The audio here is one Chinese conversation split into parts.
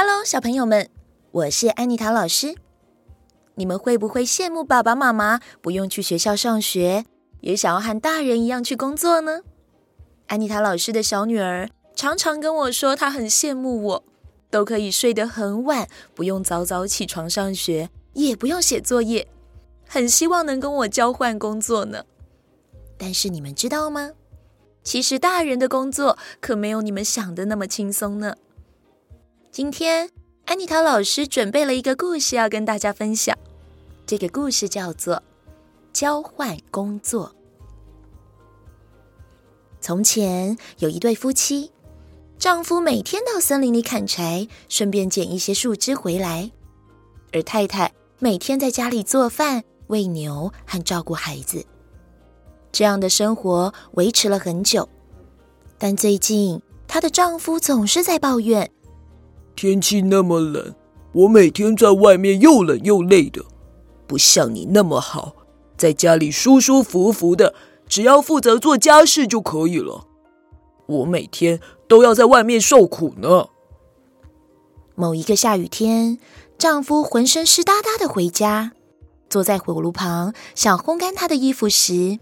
Hello，小朋友们，我是安妮塔老师。你们会不会羡慕爸爸妈妈不用去学校上学，也想要和大人一样去工作呢？安妮塔老师的小女儿常常跟我说，她很羡慕我，都可以睡得很晚，不用早早起床上学，也不用写作业，很希望能跟我交换工作呢。但是你们知道吗？其实大人的工作可没有你们想的那么轻松呢。今天安妮塔老师准备了一个故事要跟大家分享，这个故事叫做《交换工作》。从前有一对夫妻，丈夫每天到森林里砍柴，顺便捡一些树枝回来，而太太每天在家里做饭、喂牛和照顾孩子。这样的生活维持了很久，但最近她的丈夫总是在抱怨：天气那么冷，我每天在外面又冷又累的，不像你那么好，在家里舒舒服服的，只要负责做家事就可以了。我每天都要在外面受苦呢。某一个下雨天，丈夫浑身湿哒哒的回家，坐在火炉旁想烘干他的衣服时。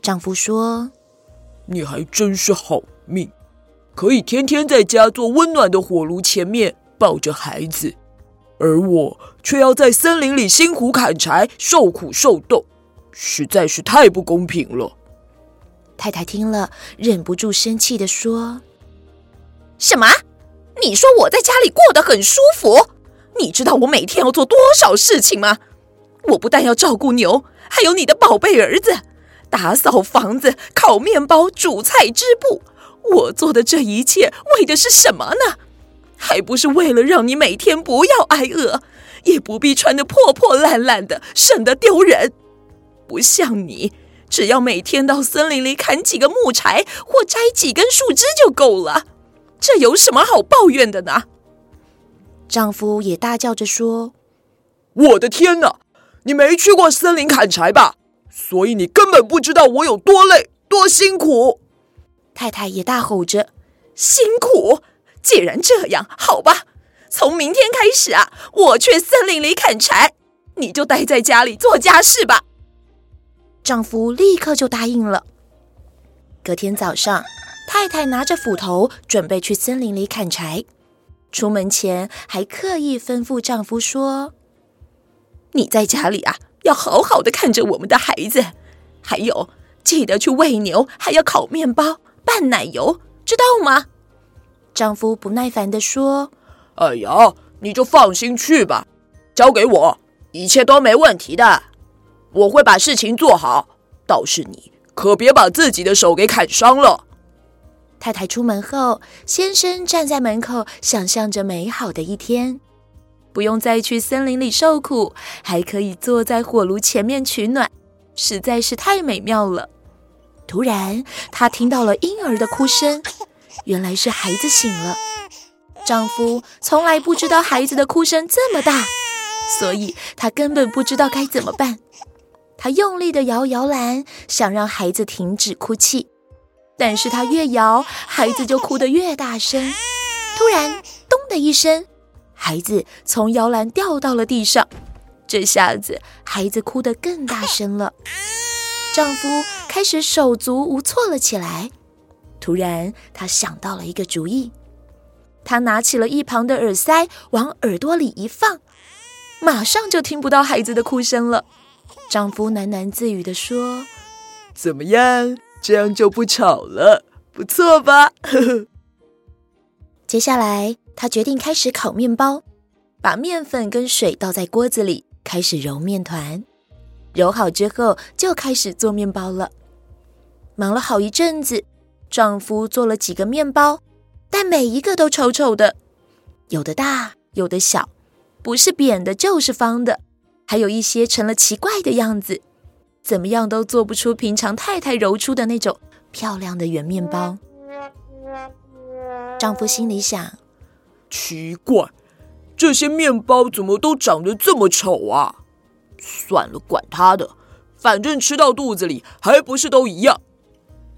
丈夫说：“你还真是好命，可以天天在家做温暖的火炉前面抱着孩子，而我却要在森林里辛苦砍柴，受苦受冻，实在是太不公平了。”太太听了，忍不住生气地说：“什么？你说我在家里过得很舒服？你知道我每天要做多少事情吗？我不但要照顾牛，还有你的宝贝儿子。”打扫房子、烤面包、煮菜、织布，我做的这一切为的是什么呢？还不是为了让你每天不要挨饿，也不必穿得破破烂烂的，省得丢人。不像你，只要每天到森林里砍几个木柴或摘几根树枝就够了，这有什么好抱怨的呢？丈夫也大叫着说：“我的天哪，你没去过森林砍柴吧？”所以你根本不知道我有多累、多辛苦。太太也大吼着：“辛苦！既然这样，好吧，从明天开始啊，我去森林里砍柴，你就待在家里做家事吧。”丈夫立刻就答应了。隔天早上，太太拿着斧头准备去森林里砍柴，出门前还刻意吩咐丈夫说：“你在家里啊。”要好好的看着我们的孩子，还有记得去喂牛，还要烤面包、拌奶油，知道吗？丈夫不耐烦地说：“哎呀，你就放心去吧，交给我，一切都没问题的，我会把事情做好。倒是你，可别把自己的手给砍伤了。”太太出门后，先生站在门口，想象着美好的一天。不用再去森林里受苦，还可以坐在火炉前面取暖，实在是太美妙了。突然，她听到了婴儿的哭声，原来是孩子醒了。丈夫从来不知道孩子的哭声这么大，所以他根本不知道该怎么办。他用力地摇摇篮，想让孩子停止哭泣，但是他越摇，孩子就哭得越大声。突然，咚的一声。孩子从摇篮掉到了地上，这下子孩子哭得更大声了。丈夫开始手足无措了起来。突然，他想到了一个主意，他拿起了一旁的耳塞，往耳朵里一放，马上就听不到孩子的哭声了。丈夫喃喃自语地说：“怎么样？这样就不吵了，不错吧？” 接下来。他决定开始烤面包，把面粉跟水倒在锅子里，开始揉面团。揉好之后，就开始做面包了。忙了好一阵子，丈夫做了几个面包，但每一个都丑丑的，有的大，有的小，不是扁的，就是方的，还有一些成了奇怪的样子，怎么样都做不出平常太太揉出的那种漂亮的圆面包。丈夫心里想。奇怪，这些面包怎么都长得这么丑啊？算了，管他的，反正吃到肚子里还不是都一样。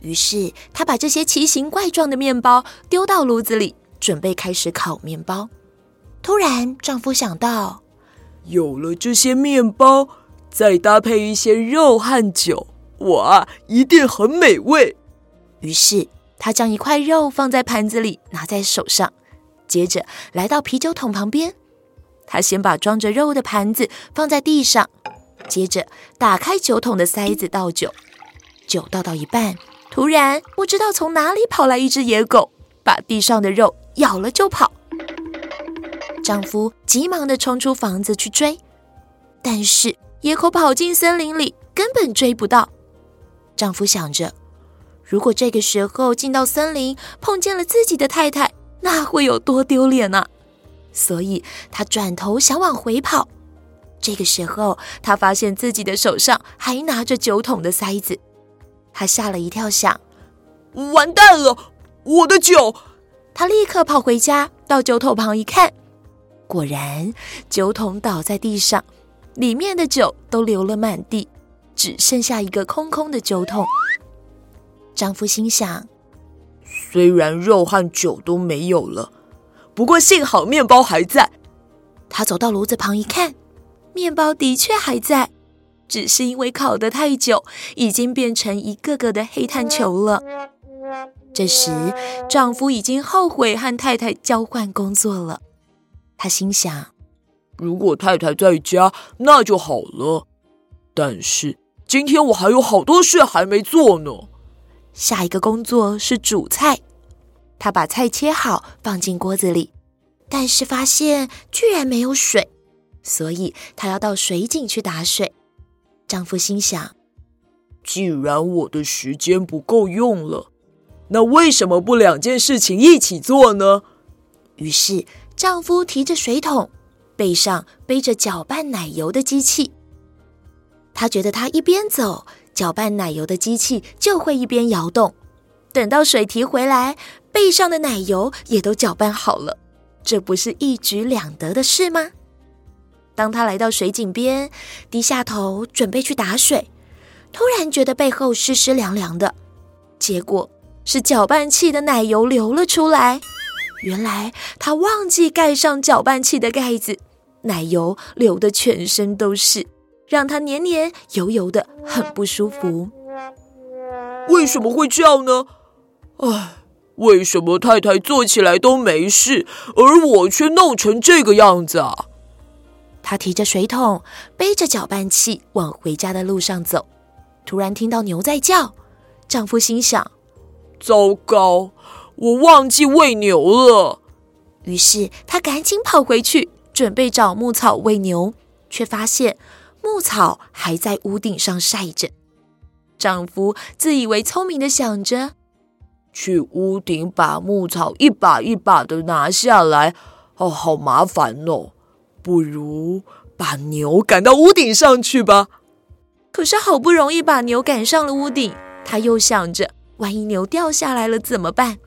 于是他把这些奇形怪状的面包丢到炉子里，准备开始烤面包。突然，丈夫想到，有了这些面包，再搭配一些肉和酒，哇，一定很美味。于是，他将一块肉放在盘子里，拿在手上，接着来到啤酒桶旁边。他先把装着肉的盘子放在地上，接着打开酒桶的塞子倒酒。酒倒到一半，突然不知道从哪里跑来一只野狗，把地上的肉咬了就跑。丈夫急忙地冲出房子去追，但是野狗跑进森林里，根本追不到。丈夫想着，如果这个时候进到森林，碰见了自己的太太，那会有多丢脸啊！所以他转头想往回跑。这个时候，他发现自己的手上还拿着酒桶的塞子，他吓了一跳，想：完蛋了，我的酒！他立刻跑回家，到酒桶旁一看，果然酒桶倒在地上，里面的酒都流了满地，只剩下一个空空的酒桶。丈夫心想：虽然肉和酒都没有了，不过幸好面包还在。他走到炉子旁一看，面包的确还在，只是因为烤得太久，已经变成一个个的黑炭球了。这时，丈夫已经后悔和太太交换工作了。他心想：如果太太在家，那就好了。但是今天我还有好多事还没做呢。下一个工作是煮菜，他把菜切好放进锅子里，但是发现居然没有水，所以他要到水井去打水。丈夫心想：既然我的时间不够用了，那为什么不两件事情一起做呢？于是丈夫提着水桶，背上背着搅拌奶油的机器。他觉得他一边走，搅拌奶油的机器就会一边摇动，等到水提回来，背上的奶油也都搅拌好了，这不是一举两得的事吗？当他来到水井边，低下头准备去打水，突然觉得背后湿湿凉凉的，结果是搅拌器的奶油流了出来。原来他忘记盖上搅拌器的盖子，奶油流得全身都是。让他黏黏油油的，很不舒服。为什么会这样呢？唉，为什么太太做起来都没事，而我却弄成这个样子啊？他提着水桶，背着搅拌器往回家的路上走，突然听到牛在叫。丈夫心想：糟糕，我忘记喂牛了。于是他赶紧跑回去，准备找牧草喂牛，却发现。牧草还在屋顶上晒着，丈夫自以为聪明的想着，去屋顶把牧草一把一把的拿下来，哦，好麻烦哦，不如把牛赶到屋顶上去吧。可是好不容易把牛赶上了屋顶，他又想着，万一牛掉下来了怎么办？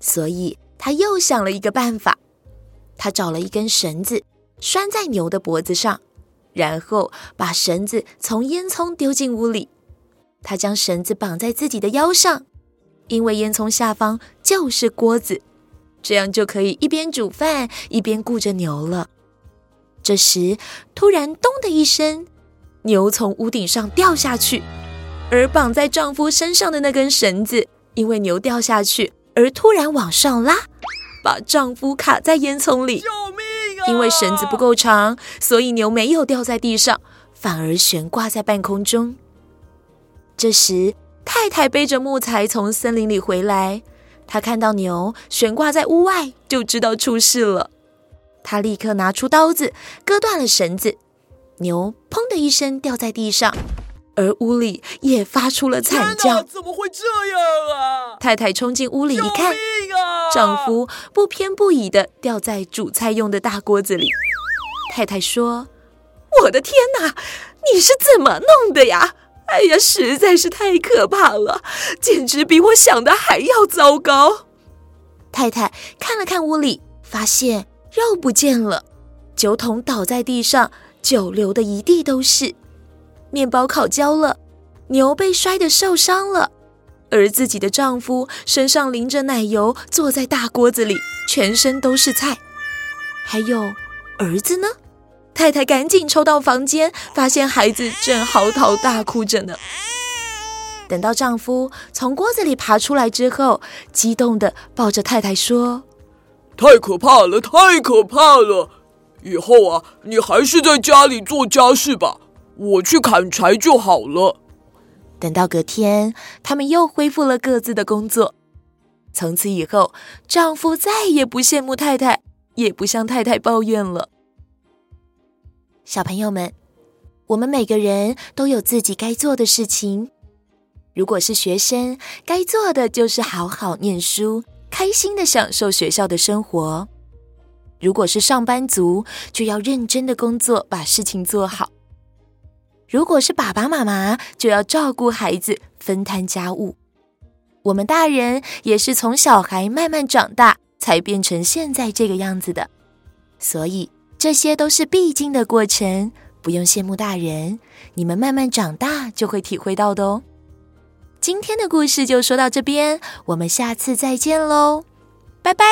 所以他又想了一个办法，他找了一根绳子，拴在牛的脖子上。然后把绳子从烟囱丢进屋里，他将绳子绑在自己的腰上，因为烟囱下方就是锅子，这样就可以一边煮饭一边顾着牛了。这时，突然“咚”的一声，牛从屋顶上掉下去，而绑在丈夫身上的那根绳子，因为牛掉下去而突然往上拉，把丈夫卡在烟囱里。救命啊因为绳子不够长，所以牛没有掉在地上，反而悬挂在半空中。这时，太太背着木材从森林里回来，她看到牛悬挂在屋外，就知道出事了。她立刻拿出刀子，割断了绳子，牛“砰”的一声掉在地上。而屋里也发出了惨叫，怎么会这样啊？太太冲进屋里一看，啊、丈夫不偏不倚地掉在煮菜用的大锅子里。太太说：“我的天哪，你是怎么弄的呀？哎呀，实在是太可怕了，简直比我想的还要糟糕。”太太看了看屋里，发现肉不见了，酒桶倒在地上，酒流的一地都是。面包烤焦了，牛被摔得受伤了，而自己的丈夫身上淋着奶油，坐在大锅子里，全身都是菜。还有儿子呢？太太赶紧冲到房间，发现孩子正嚎啕大哭着呢。等到丈夫从锅子里爬出来之后，激动的抱着太太说：“太可怕了，太可怕了！以后啊，你还是在家里做家事吧，我去砍柴就好了。”等到隔天，他们又恢复了各自的工作。从此以后，丈夫再也不羡慕太太，也不向太太抱怨了。小朋友们，我们每个人都有自己该做的事情。如果是学生，该做的就是好好念书，开心的享受学校的生活；如果是上班族，就要认真的工作，把事情做好；如果是爸爸妈妈，就要照顾孩子，分摊家务。我们大人也是从小孩慢慢长大，才变成现在这个样子的，所以。这些都是必经的过程，不用羡慕大人，你们慢慢长大就会体会到的哦。今天的故事就说到这边，我们下次再见喽。拜拜